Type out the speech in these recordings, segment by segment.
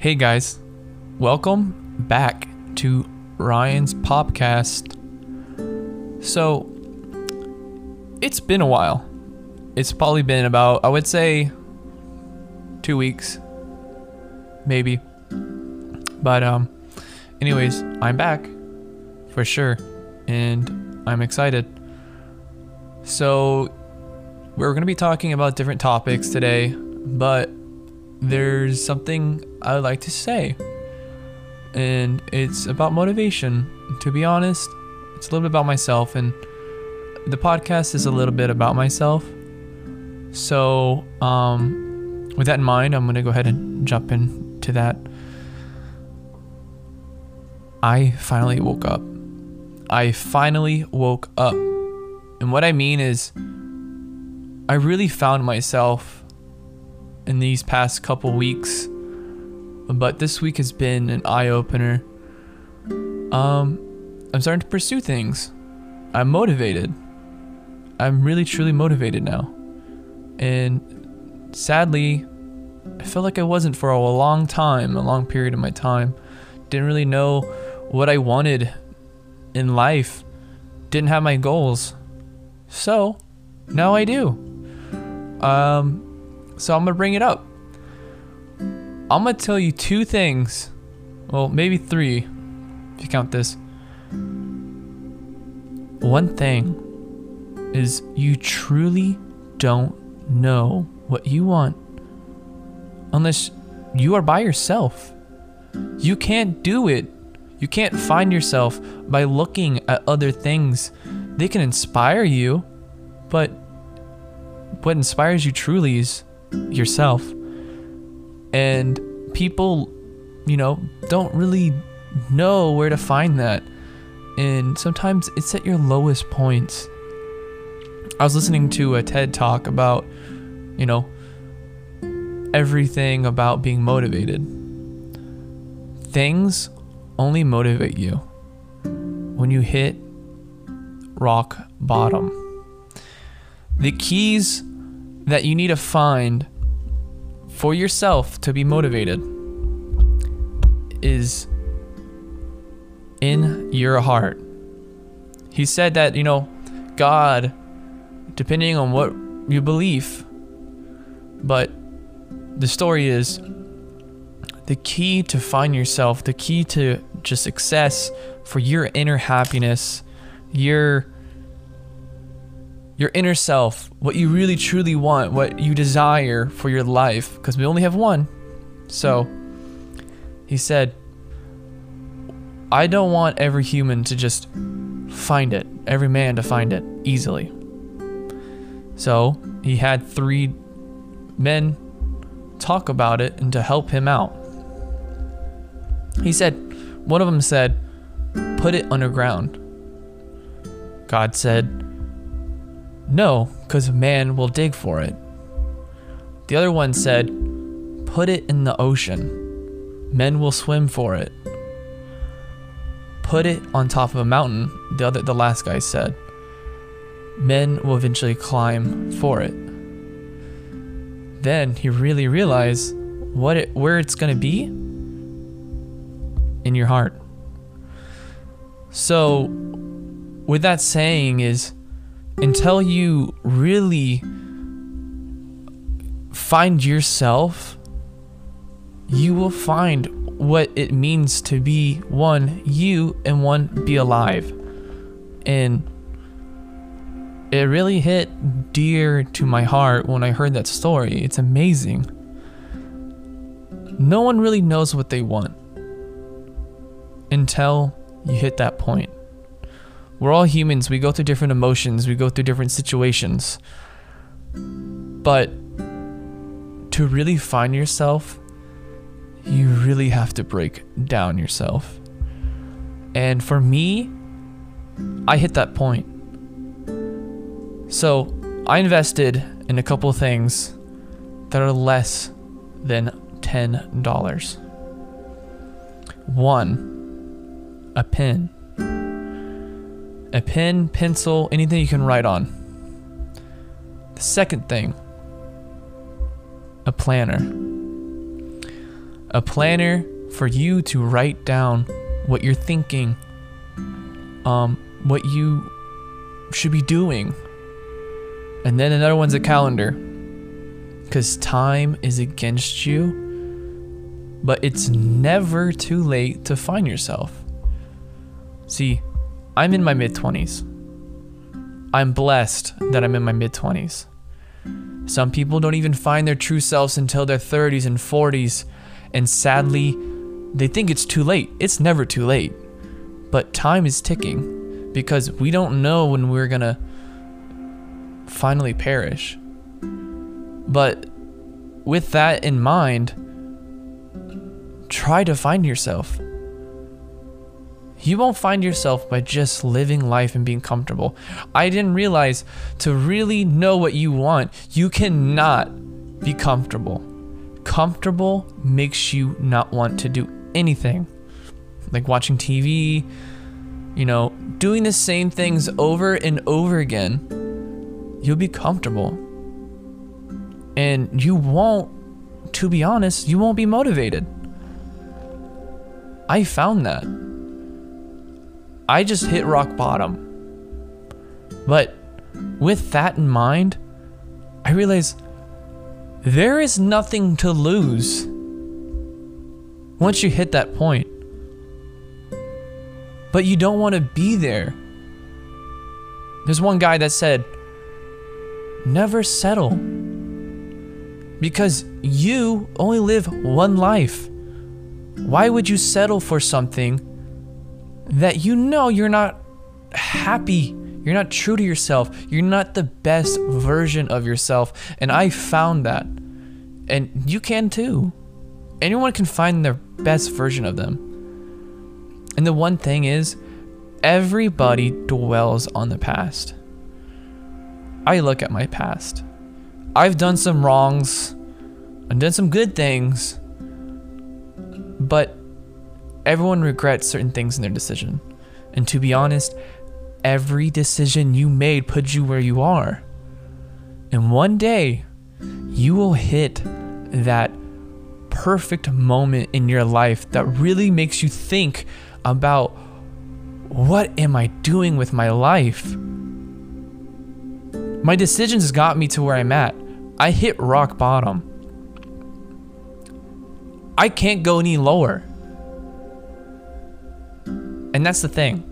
Hey guys, welcome back to Ryan's podcast. So, it's been a while. It's probably been about, I would say, two weeks, maybe. But, um, anyways, I'm back for sure, and I'm excited. So, we're going to be talking about different topics today, but there's something I would like to say. And it's about motivation. To be honest, it's a little bit about myself, and the podcast is a little bit about myself. So, um, with that in mind, I'm going to go ahead and jump into that. I finally woke up. I finally woke up. And what I mean is, I really found myself in these past couple weeks, but this week has been an eye opener. Um, I'm starting to pursue things. I'm motivated. I'm really truly motivated now. And sadly, I felt like I wasn't for a long time, a long period of my time. Didn't really know what I wanted in life. Didn't have my goals. So, now I do. Um, so I'm gonna bring it up. I'm gonna tell you two things. Well, maybe three, if you count this. One thing is you truly don't know what you want unless you are by yourself. You can't do it. You can't find yourself by looking at other things. They can inspire you, but what inspires you truly is yourself. And people, you know, don't really know where to find that. And sometimes it's at your lowest points. I was listening to a TED talk about, you know, everything about being motivated. Things only motivate you when you hit rock bottom. The keys that you need to find for yourself to be motivated is in your heart. He said that, you know, God, depending on what you believe, but the story is the key to find yourself, the key to just success for your inner happiness, your your inner self, what you really truly want, what you desire for your life, because we only have one. So, he said, I don't want every human to just find it, every man to find it easily. So, he had three men talk about it and to help him out. He said, one of them said, put it underground. God said, no, because man will dig for it. The other one said, Put it in the ocean. Men will swim for it. Put it on top of a mountain, the other the last guy said. Men will eventually climb for it. Then he really realized what it where it's gonna be in your heart. So with that saying is until you really find yourself, you will find what it means to be one, you, and one, be alive. And it really hit dear to my heart when I heard that story. It's amazing. No one really knows what they want until you hit that point. We're all humans. We go through different emotions. We go through different situations. But to really find yourself, you really have to break down yourself. And for me, I hit that point. So I invested in a couple things that are less than $10. One, a pen a pen, pencil, anything you can write on. The second thing, a planner. a planner for you to write down what you're thinking, um, what you should be doing. And then another one's a calendar. Because time is against you, but it's never too late to find yourself. See, I'm in my mid 20s. I'm blessed that I'm in my mid 20s. Some people don't even find their true selves until their 30s and 40s, and sadly, they think it's too late. It's never too late. But time is ticking because we don't know when we're gonna finally perish. But with that in mind, try to find yourself. You won't find yourself by just living life and being comfortable. I didn't realize to really know what you want, you cannot be comfortable. Comfortable makes you not want to do anything. Like watching TV, you know, doing the same things over and over again, you'll be comfortable. And you won't, to be honest, you won't be motivated. I found that. I just hit rock bottom. But with that in mind, I realize there is nothing to lose once you hit that point. But you don't want to be there. There's one guy that said, never settle. Because you only live one life. Why would you settle for something that you know you're not happy? You're not true to yourself. You're not the best version of yourself. And I found that. And you can too. Anyone can find their best version of them. And the one thing is, everybody dwells on the past. I look at my past. I've done some wrongs, I've done some good things, but everyone regrets certain things in their decision. And to be honest, every decision you made put you where you are. And one day, you will hit that perfect moment in your life that really makes you think about what am I doing with my life? My decisions got me to where I'm at. I hit rock bottom. I can't go any lower. And that's the thing.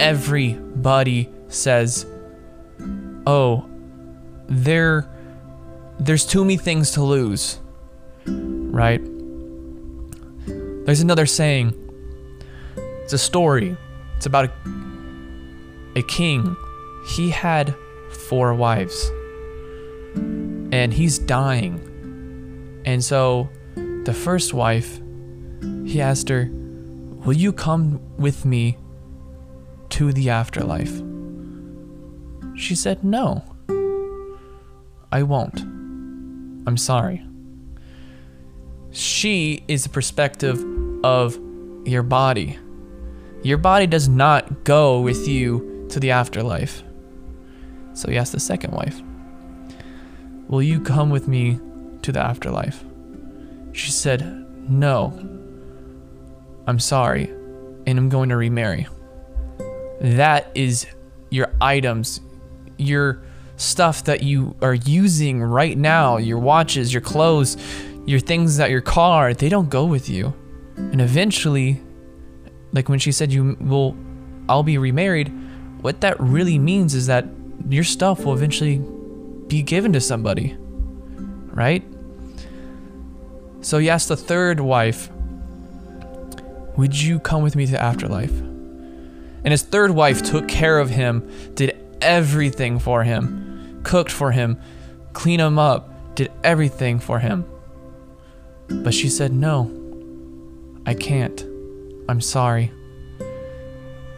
Everybody says, "Oh, there there's too many things to lose." Right? There's another saying. It's a story. It's about a, a king. He had four wives. And he's dying. And so the first wife, he asked her, Will you come with me to the afterlife? She said, No. I won't. I'm sorry. She is the perspective of your body. Your body does not go with you to the afterlife. So he asked the second wife, Will you come with me to the afterlife? She said, No. I'm sorry, and I'm going to remarry. That is your items, your stuff that you are using right now, your watches, your clothes, your things that your car, they don't go with you. And eventually, like when she said you will I'll be remarried, what that really means is that your stuff will eventually be given to somebody. Right? So asked the third wife, Would you come with me to afterlife? And his third wife took care of him, did everything for him, cooked for him, cleaned him up, did everything for him. But she said, No, I can't. I'm sorry.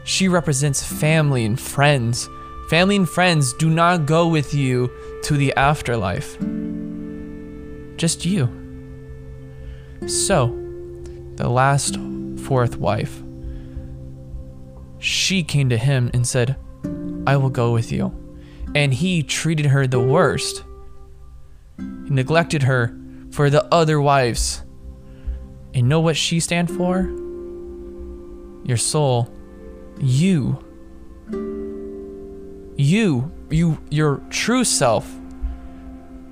She represents family and friends. Family and friends do not go with you to the afterlife. Just you. So, the last fourth wife, she came to him and said, I will go with you. And he treated her the worst. He neglected her for the other wives. And know what she stand for? Your soul. You. You. You your true self.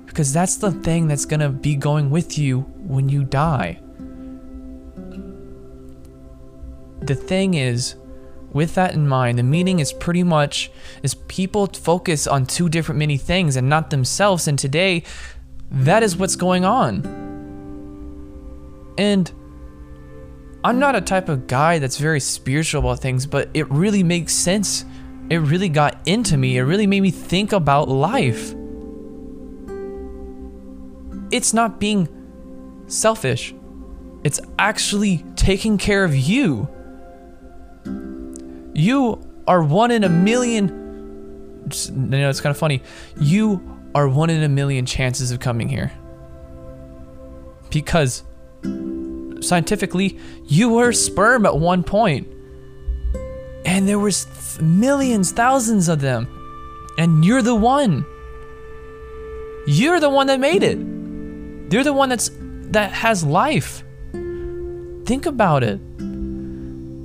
Because that's the thing that's to be going with you when you die. The thing is, with that in mind, the meaning is pretty much is people focus on two different many things and not themselves. And today, that is what's going on. And I'm not a type of guy that's very spiritual about things, but it really makes sense. It really got into me. It really made me think about life. It's not being selfish. It's actually taking care of you. You are one in a million. You know, it's kind of funny. You are one in a million chances of coming here. Because scientifically, you were sperm at one point. And there was th- millions, thousands of them. And you're the one. You're the one that made it. You're the one that's that has life. Think about it.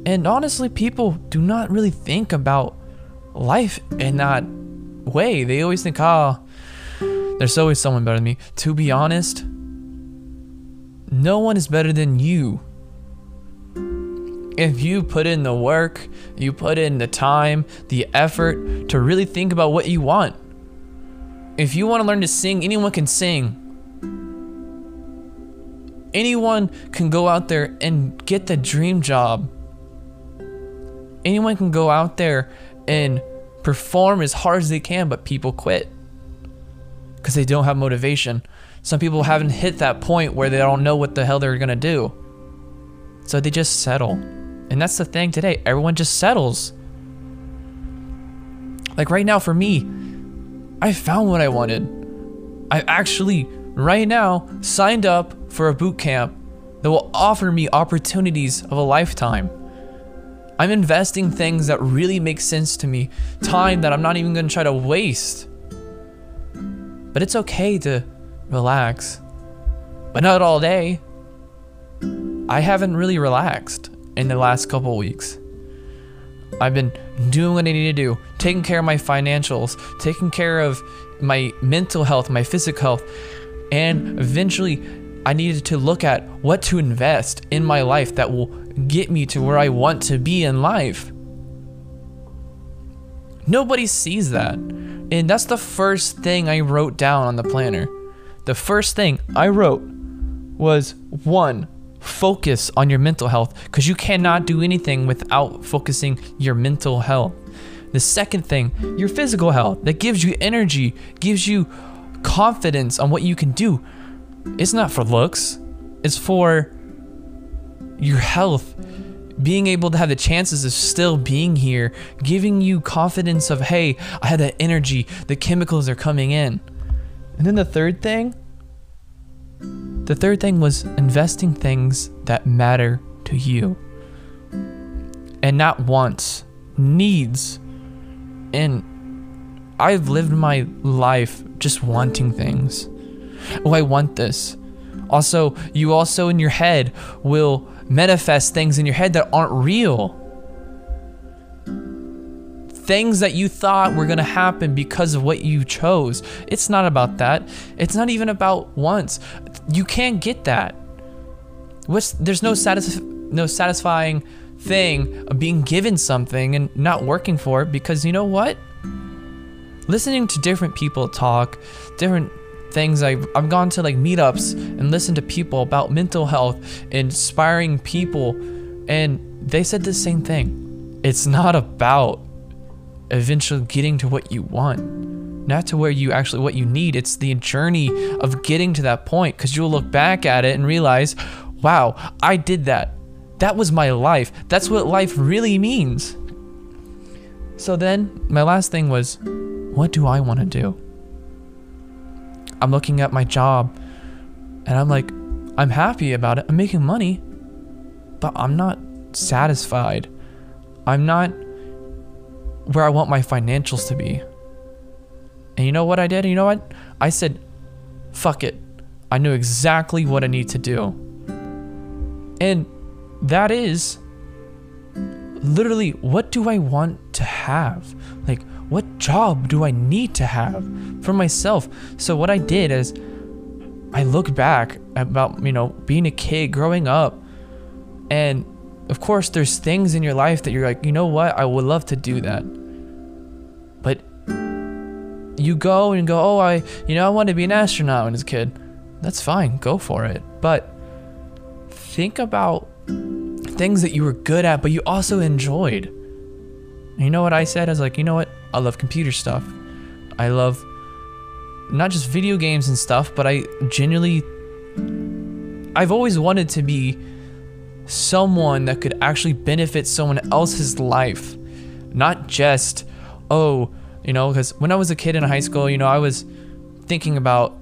And honestly, people do not really think about life in that way. They always think, oh, there's always someone better than me. To be honest, no one is better than you. If you put in the work, you put in the time, the effort to really think about what you want. If you want to learn to sing, anyone can sing. Anyone can go out there and get the dream job anyone can go out there and perform as hard as they can, but people quit because they don't have motivation. Some people haven't hit that point where they don't know what the hell they're gonna do. So they just settle. And that's the thing today. Everyone just settles. Like right now for me, I found what I wanted. I actually, right now, signed up for a boot camp that will offer me opportunities of a lifetime. I'm investing things that really make sense to me, time that I'm not even gonna try to waste. But it's okay to relax, but not all day. I haven't really relaxed in the last couple weeks. I've been doing what I need to do, taking care of my financials, taking care of my mental health, my physical health, and eventually I needed to look at what to invest in my life that will get me to where I want to be in life. Nobody sees that. And that's the first thing I wrote down on the planner. The first thing I wrote was one, focus on your mental health because you cannot do anything without focusing your mental health. The second thing, your physical health that gives you energy, gives you confidence on what you can do. It's not for looks, it's for your health, being able to have the chances of still being here, giving you confidence of, hey, I have that energy, the chemicals are coming in. And then the third thing, the third thing was investing things that matter to you. And not wants, needs. And I've lived my life just wanting things. Oh, I want this. Also, you also in your head will manifest things in your head that aren't real. Things that you thought were to happen because of what you chose. It's not about that. It's not even about once. You can't get that. What's, there's no, satisf- no satisfying thing of being given something and not working for it because you know what? Listening to different people talk, different things. I've, I've gone to like meetups and listened to people about mental health inspiring people and they said the same thing. It's not about eventually getting to what you want not to where you actually what you need. It's the journey of getting to that point because you'll look back at it and realize wow i did that. That was my life. That's what life really means. So then my last thing was what do i want to do I'm looking at my job and I'm like, I'm happy about it. I'm making money, but I'm not satisfied. I'm not where I want my financials to be. And you know what I did? You know what? I said, fuck it. I knew exactly what I need to do. And that is literally what do I want to have? Like, what job do I need to have for myself? So, what I did is I look back about, you know, being a kid, growing up, and of course, there's things in your life that you're like, you know what, I would love to do that. But you go and go, oh, I, you know, I want to be an astronaut when I was a kid. That's fine, go for it. But think about things that you were good at, but you also enjoyed. You know what I said? I was like, you know what? I love computer stuff. I love not just video games and stuff, but I genuinely. I've always wanted to be someone that could actually benefit someone else's life. Not just, oh, you know, because when I was a kid in high school, you know, I was thinking about,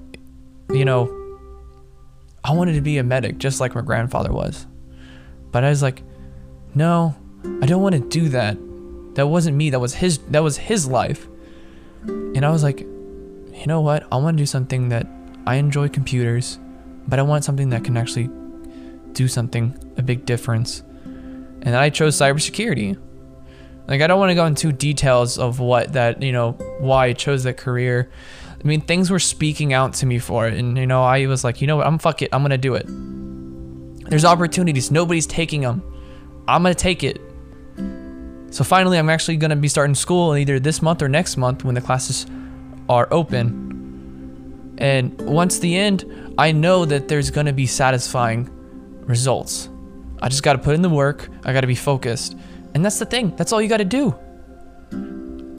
you know, I wanted to be a medic just like my grandfather was. But I was like, no, I don't want to do that. That wasn't me. That was his that was his life. And I was like, you know what? I want to do something that I enjoy computers, but I want something that can actually do something, a big difference. And I chose cybersecurity. Like I don't want to go into details of what that, you know, why I chose that career. I mean, things were speaking out to me for it and you know, I was like, you know what? I'm fuck it. I'm to do it. There's opportunities. Nobody's taking them. I'm to take it. So finally, I'm actually going to be starting school either this month or next month when the classes are open. And once the end, I know that there's going to be satisfying results. I just got to put in the work. I got to be focused. And that's the thing. That's all you got to do.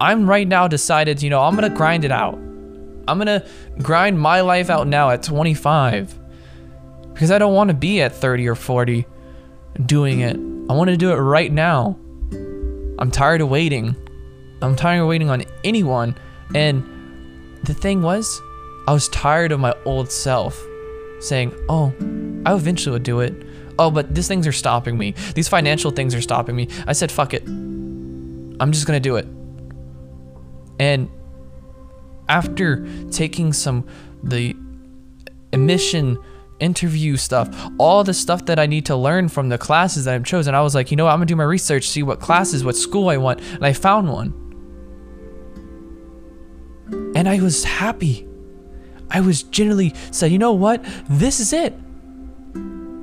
I'm right now decided, you know, I'm going to grind it out. I'm going to grind my life out now at 25 because I don't want to be at 30 or 40 doing it. I want to do it right now. I'm tired of waiting. I'm tired of waiting on anyone. And the thing was, I was tired of my old self saying, oh, I eventually would do it. Oh, but these things are stopping me. These financial things are stopping me. I said, fuck it. I'm just going to do it. And after taking some, the emission interview stuff, all the stuff that I need to learn from the classes that I've chosen. I was like, you know what? I'm gonna do my research, see what classes, what school I want, and I found one. And I was happy. I was genuinely said, you know what? This is it.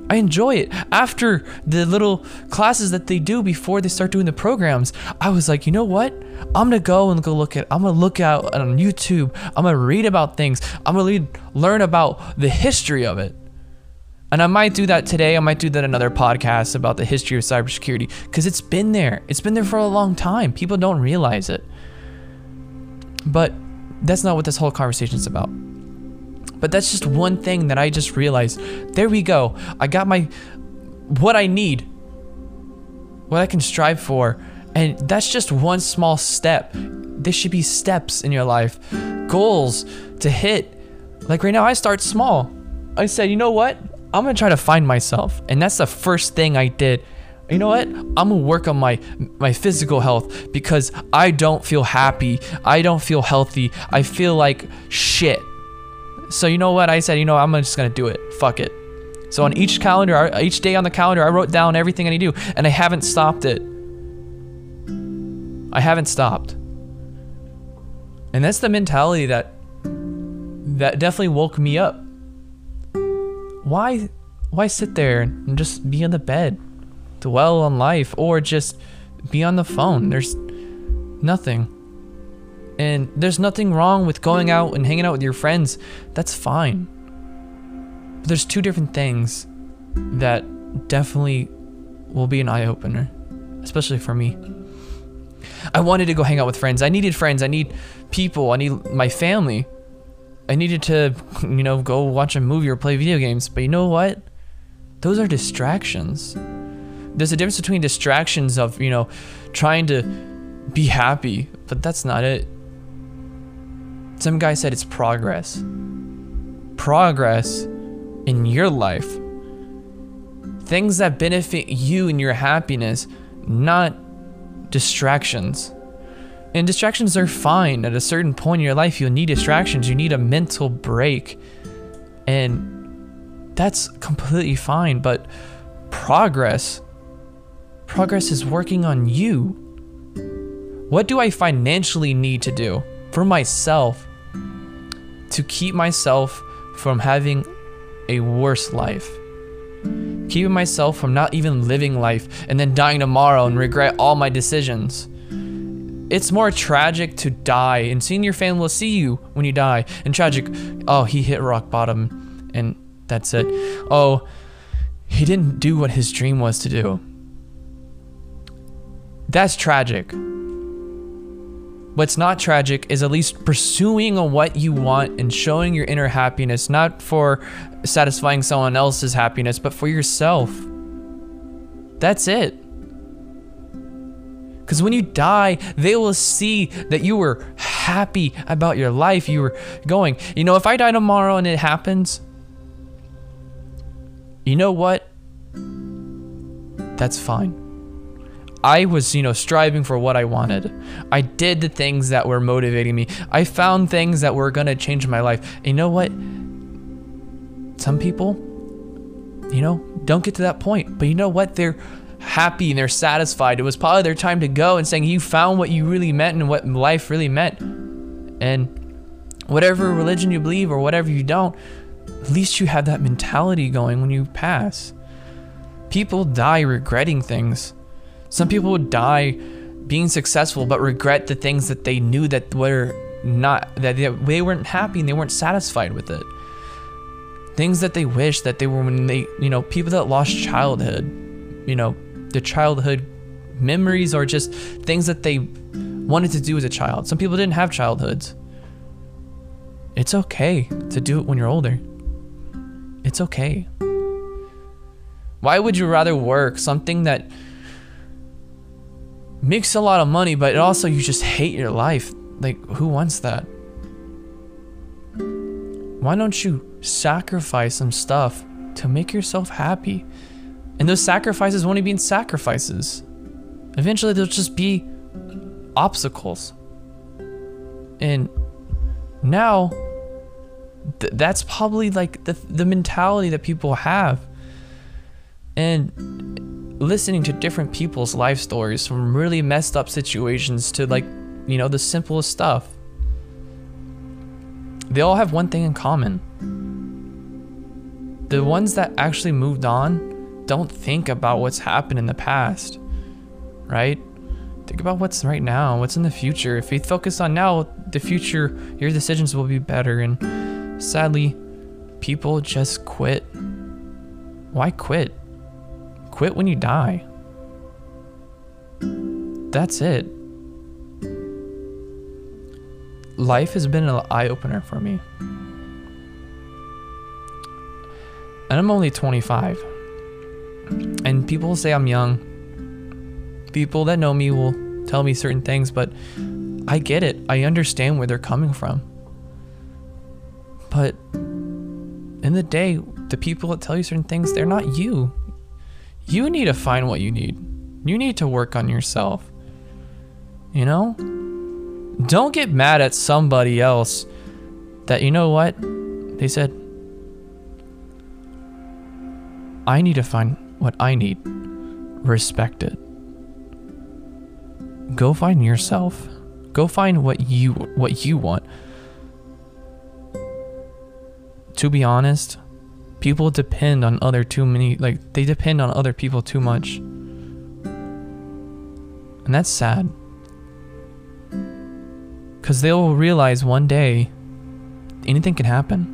I enjoy it. After the little classes that they do before they start doing the programs, I was like, you know what? I'm gonna go and go look at. I'm gonna look out on YouTube. I'm gonna read about things. I'm gonna read, learn about the history of it. And I might do that today. I might do that another podcast about the history of cybersecurity because it's been there. It's been there for a long time. People don't realize it. But that's not what this whole conversation is about. But that's just one thing that I just realized. There we go. I got my what I need. What I can strive for. And that's just one small step. There should be steps in your life. Goals to hit. Like right now I start small. I said, "You know what? I'm gonna try to find myself, and that's the first thing I did. You know what? I'm gonna work on my my physical health because I don't feel happy. I don't feel healthy. I feel like shit. So you know what? I said, you know, I'm just gonna do it. Fuck it. So on each calendar, each day on the calendar, I wrote down everything I need to do, and I haven't stopped it. I haven't stopped. And that's the mentality that that definitely woke me up why why sit there and just be on the bed, dwell on life, or just be on the phone? There's nothing. And there's nothing wrong with going out and hanging out with your friends. That's fine. But there's two different things that definitely will be an eye opener, especially for me. I wanted to go hang out with friends. I needed friends. I need people. I need my family. I needed to, you know, go watch a movie or play video games. But you know what? Those are distractions. There's a difference between distractions of, you know, trying to be happy, but that's not it. Some guy said it's progress. Progress in your life. Things that benefit you and your happiness, not distractions. And distractions are fine. At a certain point in your life, you'll need distractions. You need a mental break. And that's completely fine. But progress. Progress is working on you. What do I financially need to do for myself to keep myself from having a worse life? Keeping myself from not even living life and then dying tomorrow and regret all my decisions. It's more tragic to die and seeing your family will see you when you die. And tragic, oh, he hit rock bottom and that's it. Oh, he didn't do what his dream was to do. That's tragic. What's not tragic is at least pursuing what you want and showing your inner happiness, not for satisfying someone else's happiness, but for yourself. That's it. Because when you die, they will see that you were happy about your life. You were going. You know, if I die tomorrow and it happens, you know what? That's fine. I was, you know, striving for what I wanted. I did the things that were motivating me. I found things that were going to change my life. And you know what? Some people, you know, don't get to that point. But you know what? They're happy and they're satisfied. It was probably their time to go and saying you found what you really meant and what life really meant. And whatever religion you believe or whatever you don't, at least you have that mentality going when you pass. People die regretting things. Some people would die being successful but regret the things that they knew that were not that they, weren't happy and they weren't satisfied with it. Things that they wish that they were when they, you know, people that lost childhood, you know, the childhood memories or just things that they wanted to do as a child. Some people didn't have childhoods. It's okay to do it when you're older. It's okay. Why would you rather work something that makes a lot of money, but also you just hate your life. Like, who wants that? Why don't you sacrifice some stuff to make yourself happy? And those sacrifices won't even be sacrifices. Eventually, they'll just be obstacles. And now, th- that's probably like the, the mentality that people have. And listening to different people's life stories from really messed up situations to like, you know, the simplest stuff. They all have one thing in common. The ones that actually moved on don't think about what's happened in the past, right? Think about what's right now, what's in the future. If you focus on now, the future, your decisions will be better. And sadly, people just quit. Why quit? Quit when you die. That's it. Life has been an eye opener for me. And I'm only 25. People say I'm young. People that know me will tell me certain things, but I get it. I understand where they're coming from. But in the day, the people that tell you certain things, they're not you. You need to find what you need. You need to work on yourself. You know? Don't get mad at somebody else that, you know what? They said, I need to find what I need. Respect it. Go find yourself. Go find what you what you want. To be honest, people depend on other too many like they depend on other people too much and that's sad because they'll realize one day anything can happen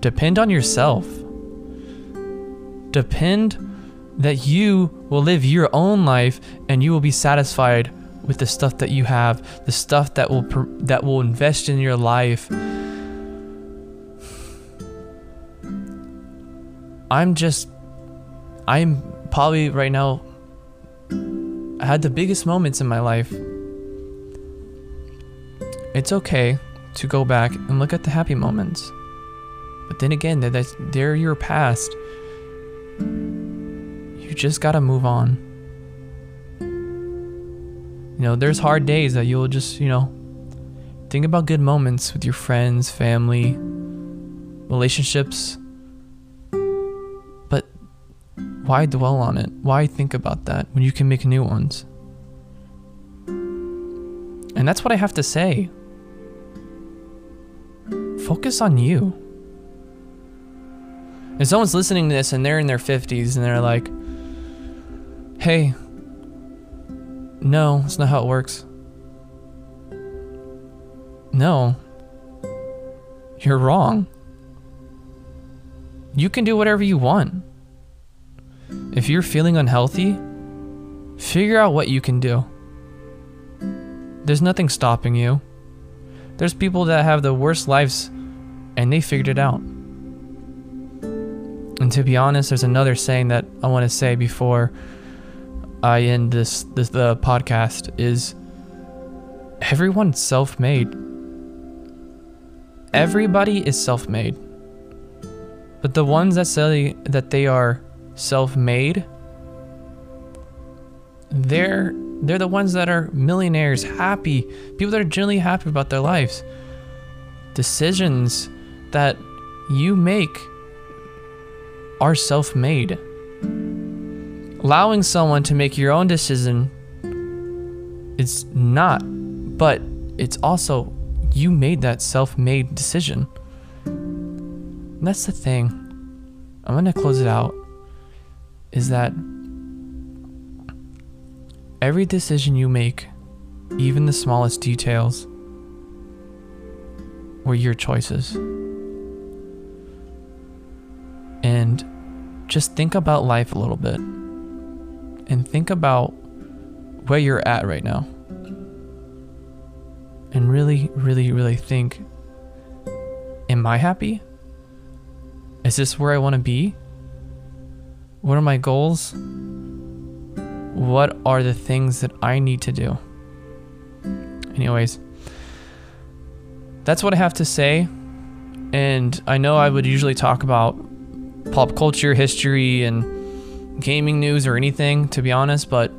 depend on yourself depend that you will live your own life and you will be satisfied with the stuff that you have the stuff that will that will invest in your life I'm just, I'm probably right now, I had the biggest moments in my life. It's okay to go back and look at the happy moments. But then again, they're, they're your past. You just gotta move on. You know, there's hard days that you'll just, you know, think about good moments with your friends, family, relationships But why dwell on it? Why think about that when you can make new ones? And that's what I have to say. Focus on you. If someone's listening to this and they're in their 50s and they're like, hey, no, that's not how it works. No, you're wrong. You can do whatever you want. If you're feeling unhealthy, figure out what you can do. There's nothing stopping you. There's people that have the worst lives and they figured it out. And to be honest, there's another saying that I want to say before I end this, this the podcast is everyone's self-made. Everybody is self-made. But the ones that say that they are self-made, they're they're the ones that are millionaires, happy, people that are genuinely happy about their lives. Decisions that you make are self-made. Allowing someone to make your own decision is not, but it's also you made that self-made decision. And that's the thing. I'm going to close it out is that every decision you make, even the smallest details, were your choices. And just think about life a little bit. And think about where you're at right now. And really, really, really think Am I happy? Is this where I want to be? What are my goals? What are the things that I need to do? Anyways, that's what I have to say. And I know I would usually talk about pop culture, history, and gaming news or anything, to be honest, but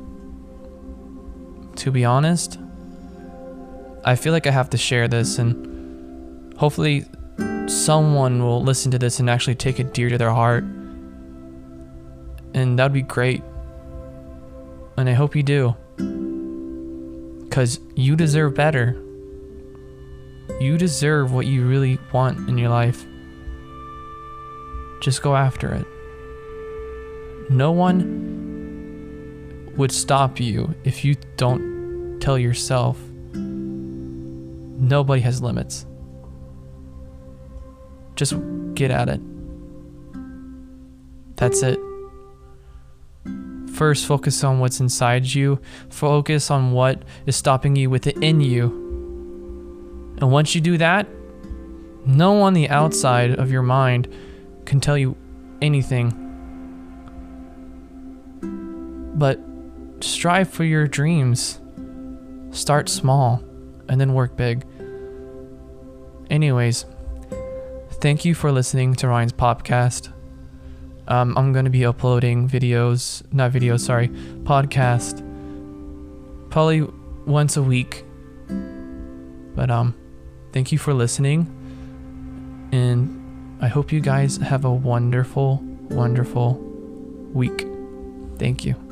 to be honest, I feel like I have to share this, and hopefully, someone will listen to this and actually take it dear to their heart. And that'd be great. And I hope you do. Because you deserve better. You deserve what you really want in your life. Just go after it. No one would stop you if you don't tell yourself nobody has limits. Just get at it. That's it. First, focus on what's inside you. Focus on what is stopping you within you. And once you do that, no one on the outside of your mind can tell you anything. But strive for your dreams. Start small and then work big. Anyways, thank you for listening to Ryan's podcast. Um, I'm going to be uploading videos, not videos, sorry, podcast, probably once a week. But um, thank you for listening, and I hope you guys have a wonderful, wonderful week. Thank you.